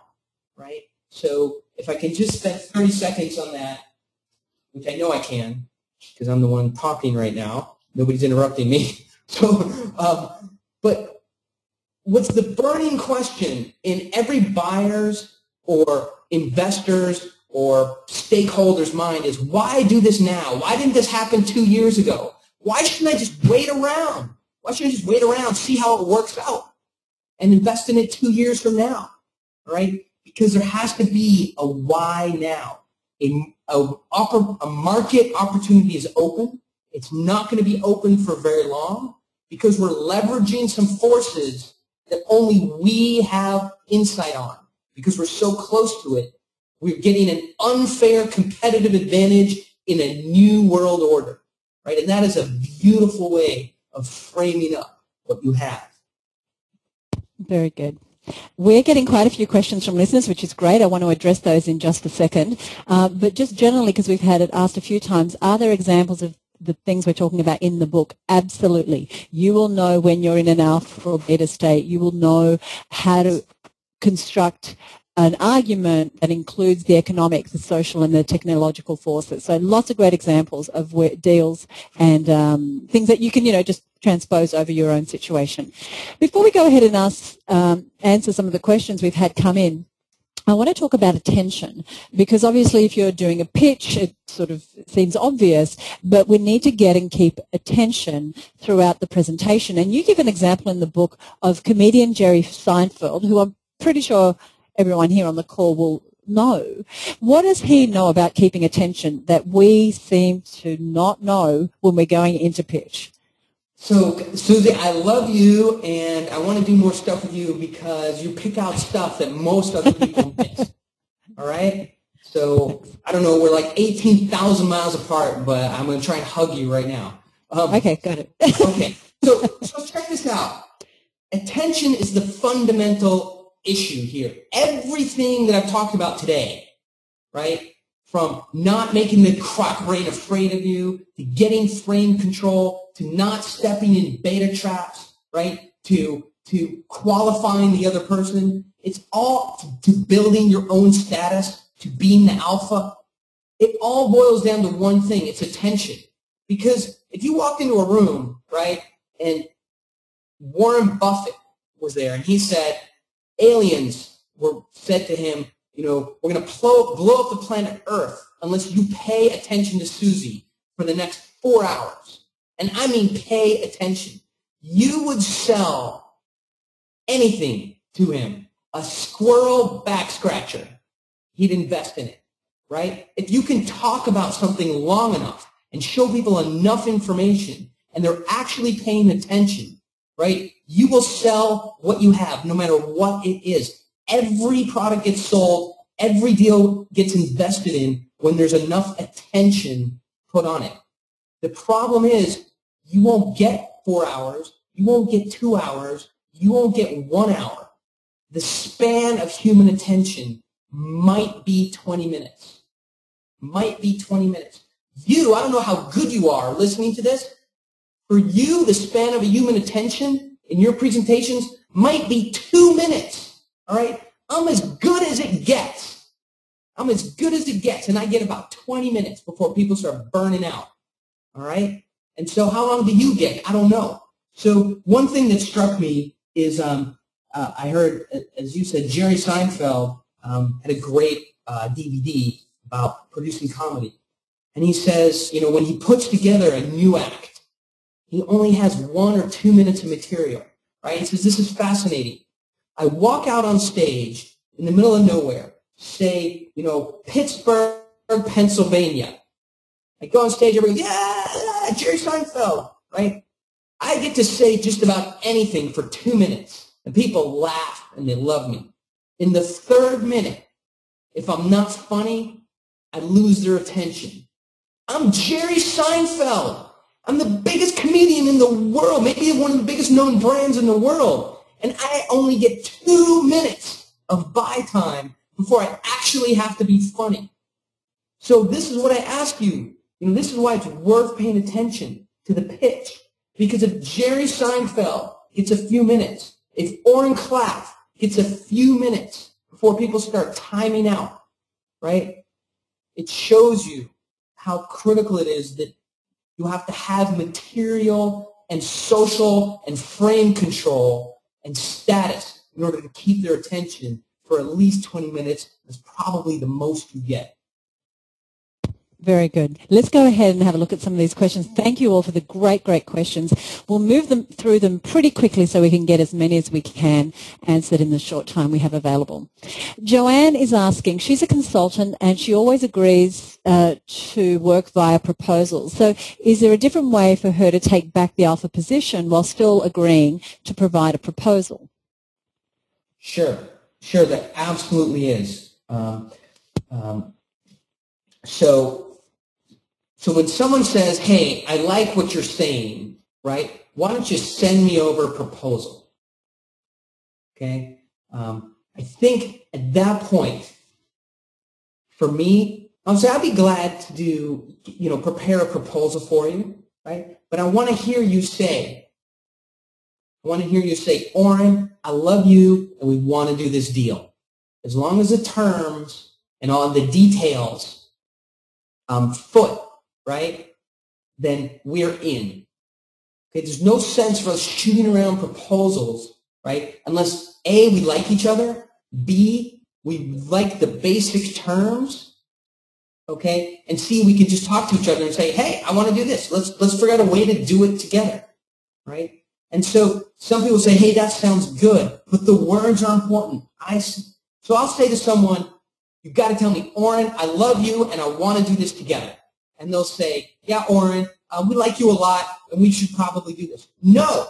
right? So if I can just spend 30 seconds on that, which I know I can, because I'm the one talking right now. Nobody's interrupting me. <laughs> So, um, but what's the burning question in every buyer's or investors or stakeholders' mind is why do this now? Why didn't this happen two years ago? Why shouldn't I just wait around? Why shouldn't I just wait around, see how it works out, and invest in it two years from now? Right? Because there has to be a why now. A, a, a market opportunity is open. It's not going to be open for very long because we're leveraging some forces that only we have insight on because we're so close to it. We're getting an unfair competitive advantage in a new world order, right? And that is a beautiful way of framing up what you have. Very good. We're getting quite a few questions from listeners, which is great. I want to address those in just a second. Uh, but just generally, because we've had it asked a few times, are there examples of the things we're talking about in the book? Absolutely. You will know when you're in an alpha or beta state. You will know how to construct an argument that includes the economic, the social, and the technological forces. So lots of great examples of deals and um, things that you can, you know, just transpose over your own situation. Before we go ahead and ask, um, answer some of the questions we've had come in, I want to talk about attention because obviously if you're doing a pitch, it sort of seems obvious, but we need to get and keep attention throughout the presentation. And you give an example in the book of comedian Jerry Seinfeld, who I'm pretty sure everyone here on the call will know. What does he know about keeping attention that we seem to not know when we're going into pitch? So, Susie, I love you, and I want to do more stuff with you because you pick out stuff that most other people <laughs> miss. All right? So, I don't know, we're like 18,000 miles apart, but I'm going to try and hug you right now. Um, okay, got it. okay. So, so check this out. Attention is the fundamental issue here. Everything that I've talked about today, right, from not making the croc brain afraid of you, to getting frame control, to not stepping in beta traps, right, to, to qualifying the other person, it's all to, to building your own status, to being the alpha. It all boils down to one thing. It's attention. Because if you walked into a room, right, and Warren Buffett was there, and he said aliens were said to him, you know, we're going to blow, blow up the planet Earth unless you pay attention to Susie for the next four hours. And I mean pay attention. You would sell anything to him. A squirrel back scratcher. He'd invest in it, right? If you can talk about something long enough and show people enough information and they're actually paying attention, right? You will sell what you have no matter what it is. Every product gets sold, every deal gets invested in when there's enough attention put on it. The problem is you won't get four hours, you won't get two hours, you won't get one hour. The span of human attention might be 20 minutes. Might be 20 minutes. You, I don't know how good you are listening to this. For you, the span of a human attention in your presentations might be two minutes. All right? I'm as good as it gets. I'm as good as it gets, and I get about 20 minutes before people start burning out. All right? And so how long do you get? I don't know. So one thing that struck me is um, uh, I heard, as you said, Jerry Seinfeld um, had a great uh, DVD about producing comedy. And he says, you know, when he puts together a new act, he only has one or two minutes of material, right? He says, this is fascinating. I walk out on stage in the middle of nowhere, say, you know, Pittsburgh, Pennsylvania. I go on stage, everybody goes, yeah, Jerry Seinfeld, right? I get to say just about anything for two minutes, and people laugh and they love me. In the third minute, if I'm not funny, I lose their attention. I'm Jerry Seinfeld. I'm the biggest comedian in the world, maybe one of the biggest known brands in the world. And I only get two minutes of buy time before I actually have to be funny. So this is what I ask you. You know, this is why it's worth paying attention to the pitch. Because if Jerry Seinfeld gets a few minutes, if Oren Klaff gets a few minutes before people start timing out, right? It shows you how critical it is that you have to have material and social and frame control and status in order to keep their attention for at least 20 minutes. That's probably the most you get. Very good. Let's go ahead and have a look at some of these questions. Thank you all for the great, great questions. We'll move them through them pretty quickly so we can get as many as we can answered in the short time we have available. Joanne is asking, she's a consultant and she always agrees uh, to work via proposals. So is there a different way for her to take back the alpha position while still agreeing to provide a proposal? Sure. Sure, there absolutely is. Um, um, so so when someone says, hey, I like what you're saying, right? Why don't you send me over a proposal? Okay? Um, I think at that point, for me, I'll say I'd be glad to do, you know, prepare a proposal for you, right? But I want to hear you say, I want to hear you say, Oren, I love you and we want to do this deal. As long as the terms and all the details um, foot right, then we're in. Okay, there's no sense for us shooting around proposals, right, unless A, we like each other, B, we like the basic terms, okay, and C, we can just talk to each other and say, hey, I want to do this. Let's, let's figure out a way to do it together, right? And so some people say, hey, that sounds good, but the words are important. I, so I'll say to someone, you've got to tell me, Oren, I love you and I want to do this together and they'll say, yeah, Oren, uh, we like you a lot, and we should probably do this. No.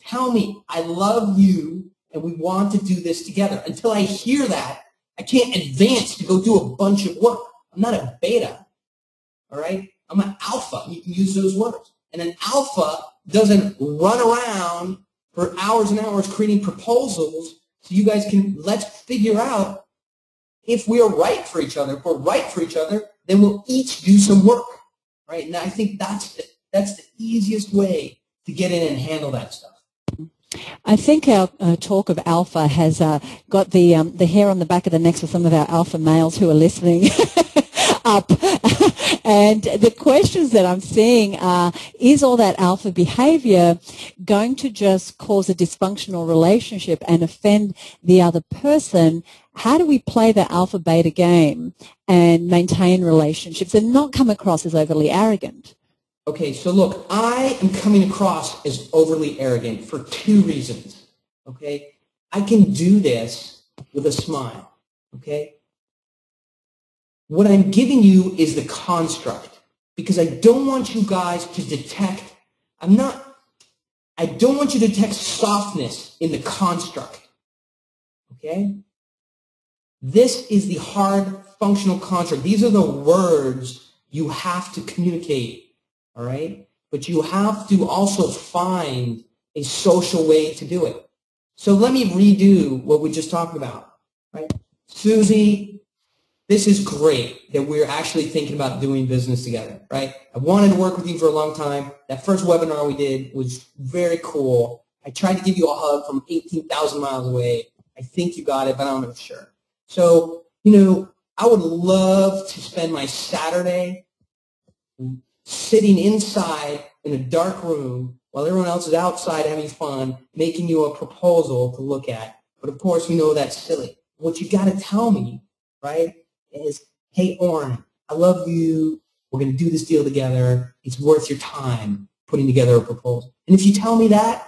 Tell me, I love you, and we want to do this together. Until I hear that, I can't advance to go do a bunch of work. I'm not a beta, all right? I'm an alpha. You can use those words. And an alpha doesn't run around for hours and hours creating proposals so you guys can, let's figure out if we are right for each other. If we're right for each other, then we'll each do some work, right? And I think that's the, that's the easiest way to get in and handle that stuff. I think our uh, talk of alpha has uh, got the um, the hair on the back of the necks of some of our alpha males who are listening <laughs> up. <laughs> and the questions that I'm seeing are, is all that alpha behavior going to just cause a dysfunctional relationship and offend the other person? How do we play the alpha beta game and maintain relationships and not come across as overly arrogant? Okay, so look, I am coming across as overly arrogant for two reasons. Okay, I can do this with a smile. Okay, what I'm giving you is the construct because I don't want you guys to detect. I'm not. I don't want you to detect softness in the construct. Okay. This is the hard functional construct. These are the words you have to communicate all right? But you have to also find a social way to do it. So let me redo what we just talked about, right? Susie, this is great that we're actually thinking about doing business together, right? I wanted to work with you for a long time. That first webinar we did was very cool. I tried to give you a hug from 18,000 miles away. I think you got it, but I'm not sure. So, you know, I would love to spend my Saturday sitting inside in a dark room while everyone else is outside having fun, making you a proposal to look at. But of course, we know that's silly. What you got to tell me, right, is, hey, Oren, I love you. We're going to do this deal together. It's worth your time putting together a proposal. And if you tell me that,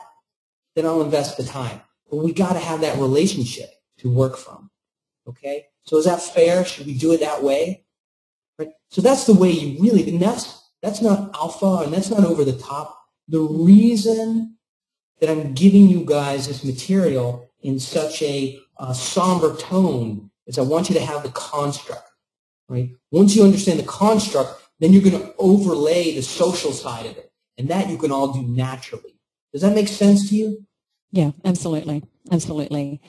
then I'll invest the time. But we got to have that relationship to work from. Okay? So is that fair? Should we do it that way? Right? So that's the way you really, and that's that's not alpha and that's not over the top. The reason that I'm giving you guys this material in such a uh, somber tone is I want you to have the construct. Right? Once you understand the construct, then you're going to overlay the social side of it. And that you can all do naturally. Does that make sense to you? Yeah, absolutely. Absolutely.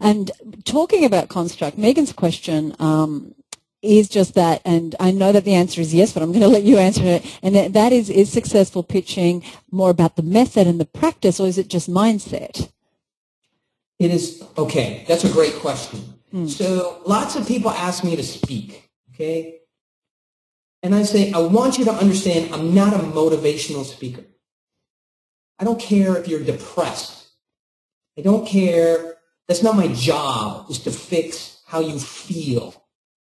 And talking about construct, Megan's question um, is just that, and I know that the answer is yes, but I'm going <laughs> to let you answer it. And that, that is, is successful pitching more about the method and the practice, or is it just mindset? It is, okay, that's a great question. Hmm. So lots of people ask me to speak, okay? And I say, I want you to understand I'm not a motivational speaker. I don't care if you're depressed. I don't care. That's not my job, is to fix how you feel.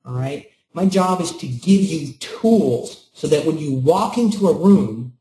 All right. My job is to give you tools so that when you walk into a room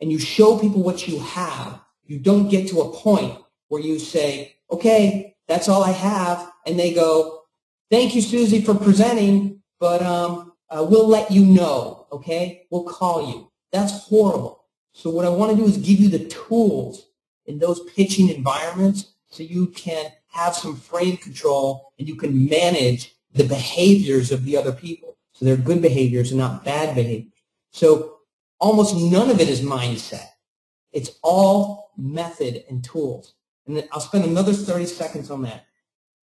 and you show people what you have, you don't get to a point where you say, okay, that's all I have. And they go, thank you, Susie, for presenting, but um, uh, we'll let you know, okay? We'll call you. That's horrible. So what I want to do is give you the tools in those pitching environments so you can have some frame control and you can manage the behaviors of the other people. So they're good behaviors and not bad behaviors. So almost none of it is mindset. It's all method and tools. And then I'll spend another 30 seconds on that.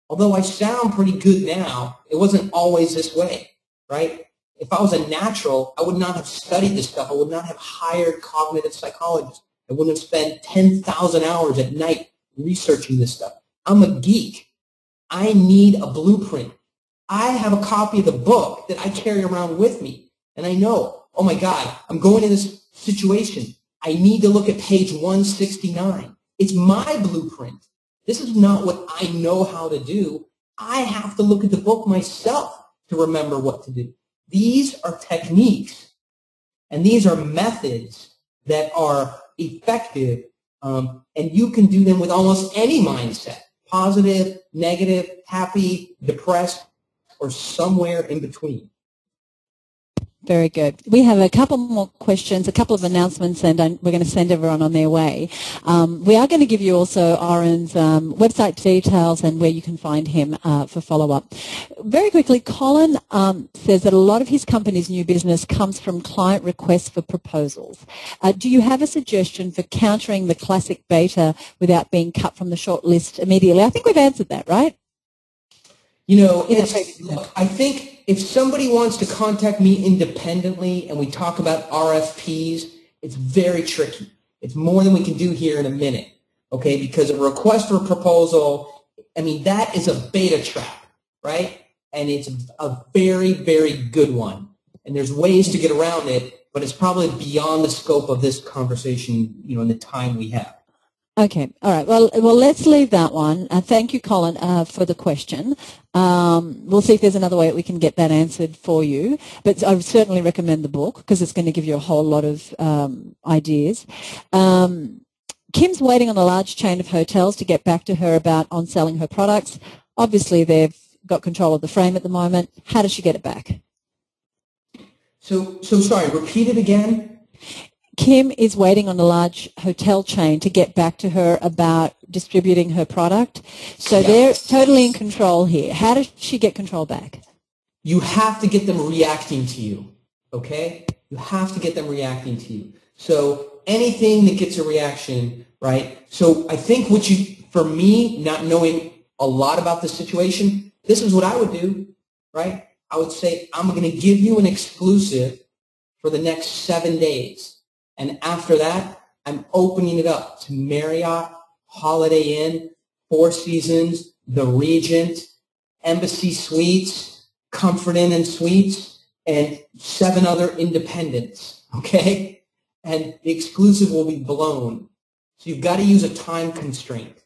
Although I sound pretty good now, it wasn't always this way, right? If I was a natural, I would not have studied this stuff. I would not have hired cognitive psychologists. I wouldn't have spent 10,000 hours at night researching this stuff. I'm a geek. I need a blueprint. I have a copy of the book that I carry around with me. And I know, oh my God, I'm going in this situation. I need to look at page 169. It's my blueprint. This is not what I know how to do. I have to look at the book myself to remember what to do. These are techniques and these are methods that are effective um, and you can do them with almost any mindset, positive, negative, happy, depressed, or somewhere in between. Very good. We have a couple more questions, a couple of announcements, and we're going to send everyone on their way. Um, we are going to give you also Oren's um, website details and where you can find him uh, for follow-up. Very quickly, Colin um, says that a lot of his company's new business comes from client requests for proposals. Uh, do you have a suggestion for countering the classic beta without being cut from the short list immediately? I think we've answered that, right? You know, look, I think if somebody wants to contact me independently and we talk about RFPs, it's very tricky. It's more than we can do here in a minute, okay? Because a request for a proposal, I mean, that is a beta trap, right? And it's a very, very good one. And there's ways to get around it, but it's probably beyond the scope of this conversation, you know, in the time we have. Okay. All right. Well, well, let's leave that one. Uh, thank you, Colin, uh, for the question. Um, we'll see if there's another way that we can get that answered for you. But I certainly recommend the book because it's going to give you a whole lot of um, ideas. Um, Kim's waiting on a large chain of hotels to get back to her about on selling her products. Obviously, they've got control of the frame at the moment. How does she get it back? So, so sorry. Repeat it again. Kim is waiting on a large hotel chain to get back to her about distributing her product. So yeah. they're totally in control here. How does she get control back? You have to get them reacting to you, okay? You have to get them reacting to you. So anything that gets a reaction, right? So I think what you, for me, not knowing a lot about the situation, this is what I would do, right? I would say, I'm going to give you an exclusive for the next seven days. And after that, I'm opening it up to Marriott, Holiday Inn, Four Seasons, The Regent, Embassy Suites, Comfort Inn and Suites, and seven other independents, <laughs> okay? And the exclusive will be blown. So you've got to use a time constraint,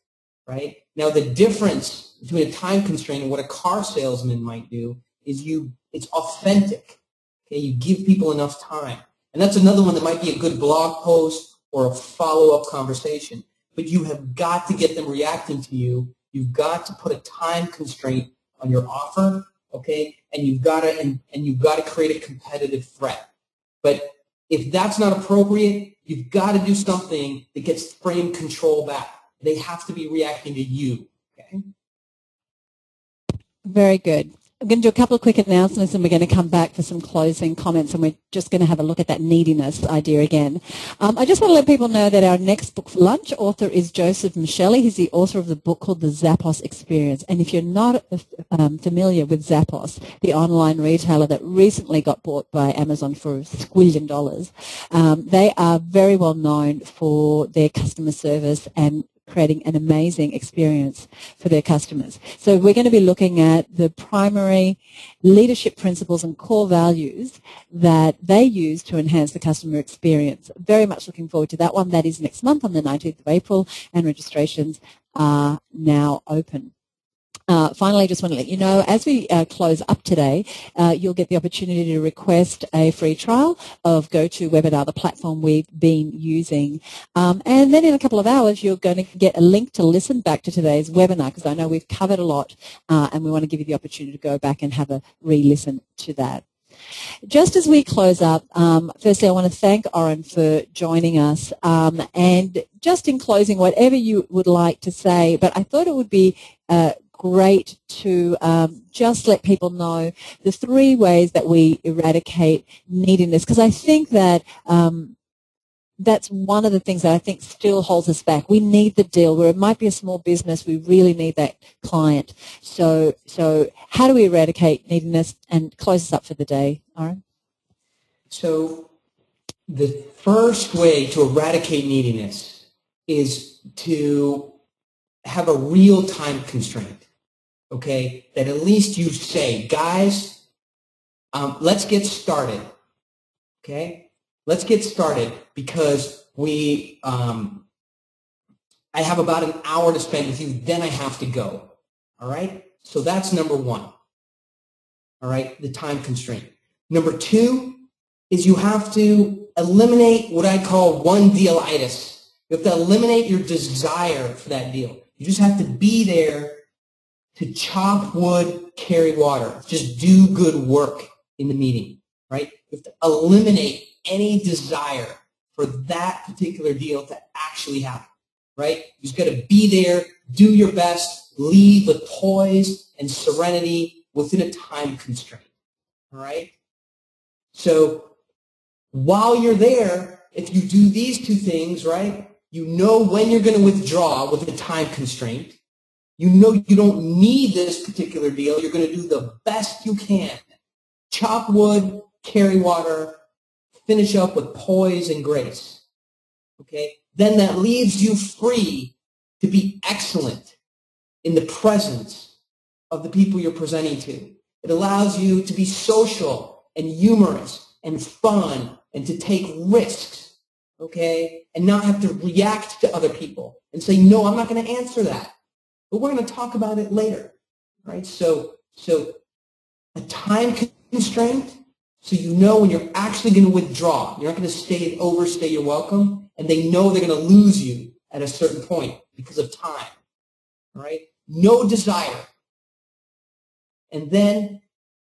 right? Now the difference between a time constraint and what a car salesman might do is you, it's authentic. Okay, you give people enough time. And that's another one that might be a good blog post or a follow-up conversation. But you have got to get them reacting to you. You've got to put a time constraint on your offer, okay? And you've got to and, and you've got to create a competitive threat. But if that's not appropriate, you've got to do something that gets frame control back. They have to be reacting to you. Okay? Very good. I'm going to do a couple of quick announcements and we're going to come back for some closing comments and we're just going to have a look at that neediness idea again. Um, I just want to let people know that our next book for lunch author is Joseph Michelli. He's the author of the book called The Zappos Experience. And if you're not um, familiar with Zappos, the online retailer that recently got bought by Amazon for a squillion dollars, um, they are very well known for their customer service and creating an amazing experience for their customers. So we're going to be looking at the primary leadership principles and core values that they use to enhance the customer experience. Very much looking forward to that one. That is next month on the 19th of April and registrations are now open. Uh, finally, I just want to let you know, as we uh, close up today, uh, you'll get the opportunity to request a free trial of GoToWebinar, the platform we've been using. Um, and then in a couple of hours, you're going to get a link to listen back to today's webinar because I know we've covered a lot uh, and we want to give you the opportunity to go back and have a re-listen to that. Just as we close up, um, firstly, I want to thank Oren for joining us. Um, and just in closing, whatever you would like to say, but I thought it would be uh, great to um, just let people know the three ways that we eradicate neediness because I think that um, that's one of the things that I think still holds us back. We need the deal where it might be a small business. We really need that client. So, so how do we eradicate neediness and close us up for the day, Oren? So the first way to eradicate neediness is to have a real time constraint, okay, that at least you say, guys, um, let's get started, okay? Let's get started because we, um, I have about an hour to spend with you, then I have to go, all right? So that's number one, all right, the time constraint. Number two is you have to eliminate what I call one dealitis. You have to eliminate your desire for that deal. You just have to be there to chop wood, carry water. Just do good work in the meeting, right? You have to eliminate any desire for that particular deal to actually happen, right? You just got to be there, do your best, lead with poise and serenity within a time constraint, all right? So while you're there, if you do these two things, right, you know when you're going to withdraw with a time constraint. You know you don't need this particular deal. You're going to do the best you can. Chop wood, carry water, finish up with poise and grace. Okay? Then that leaves you free to be excellent in the presence of the people you're presenting to. It allows you to be social and humorous and fun and to take risks, okay? And not have to react to other people and say, no, I'm not going to answer that. But we're going to talk about it later, right? So, so a time constraint so you know when you're actually going to withdraw. You're not going to stay and overstay your welcome, and they know they're going to lose you at a certain point because of time. right? No desire. And then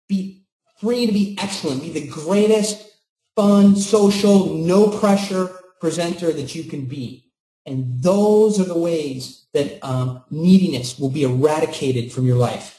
be free to be excellent. Be the greatest, fun, social, no pressure presenter that you can be. And those are the ways that um, neediness will be eradicated from your life.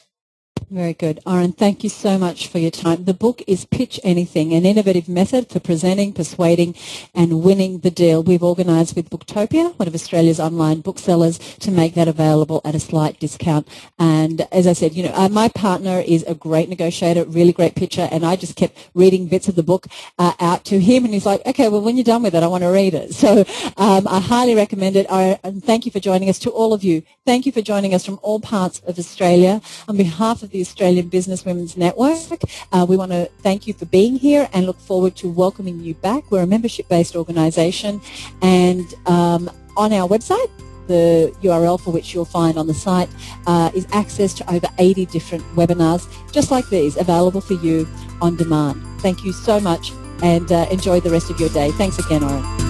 Very good. Oren, thank you so much for your time. The book is Pitch Anything, an innovative method for presenting, persuading and winning the deal. We've organised with Booktopia, one of Australia's online booksellers, to make that available at a slight discount. And as I said, you know, uh, my partner is a great negotiator, really great pitcher, and I just kept reading bits of the book uh, out to him, and he's like, okay, well, when you're done with it, I want to read it. <laughs> So um, I highly recommend it. I, and thank you for joining us. To all of you, thank you for joining us from all parts of Australia. On behalf of the the Australian Business Women's Network. Uh, we want to thank you for being here and look forward to welcoming you back. We're a membership-based organisation and um, on our website, the URL for which you'll find on the site uh, is access to over 80 different webinars just like these available for you on demand. Thank you so much and uh, enjoy the rest of your day. Thanks again, Oren.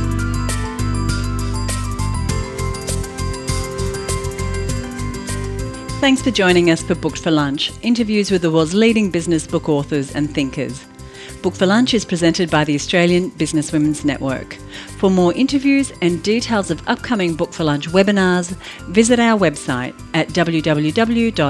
Thanks for joining us for Booked for Lunch, interviews with the world's leading business book authors and thinkers. Book for Lunch is presented by the Australian Business Women's Network. For more interviews and details of upcoming Book for Lunch webinars, visit our website at www.abn.org.au.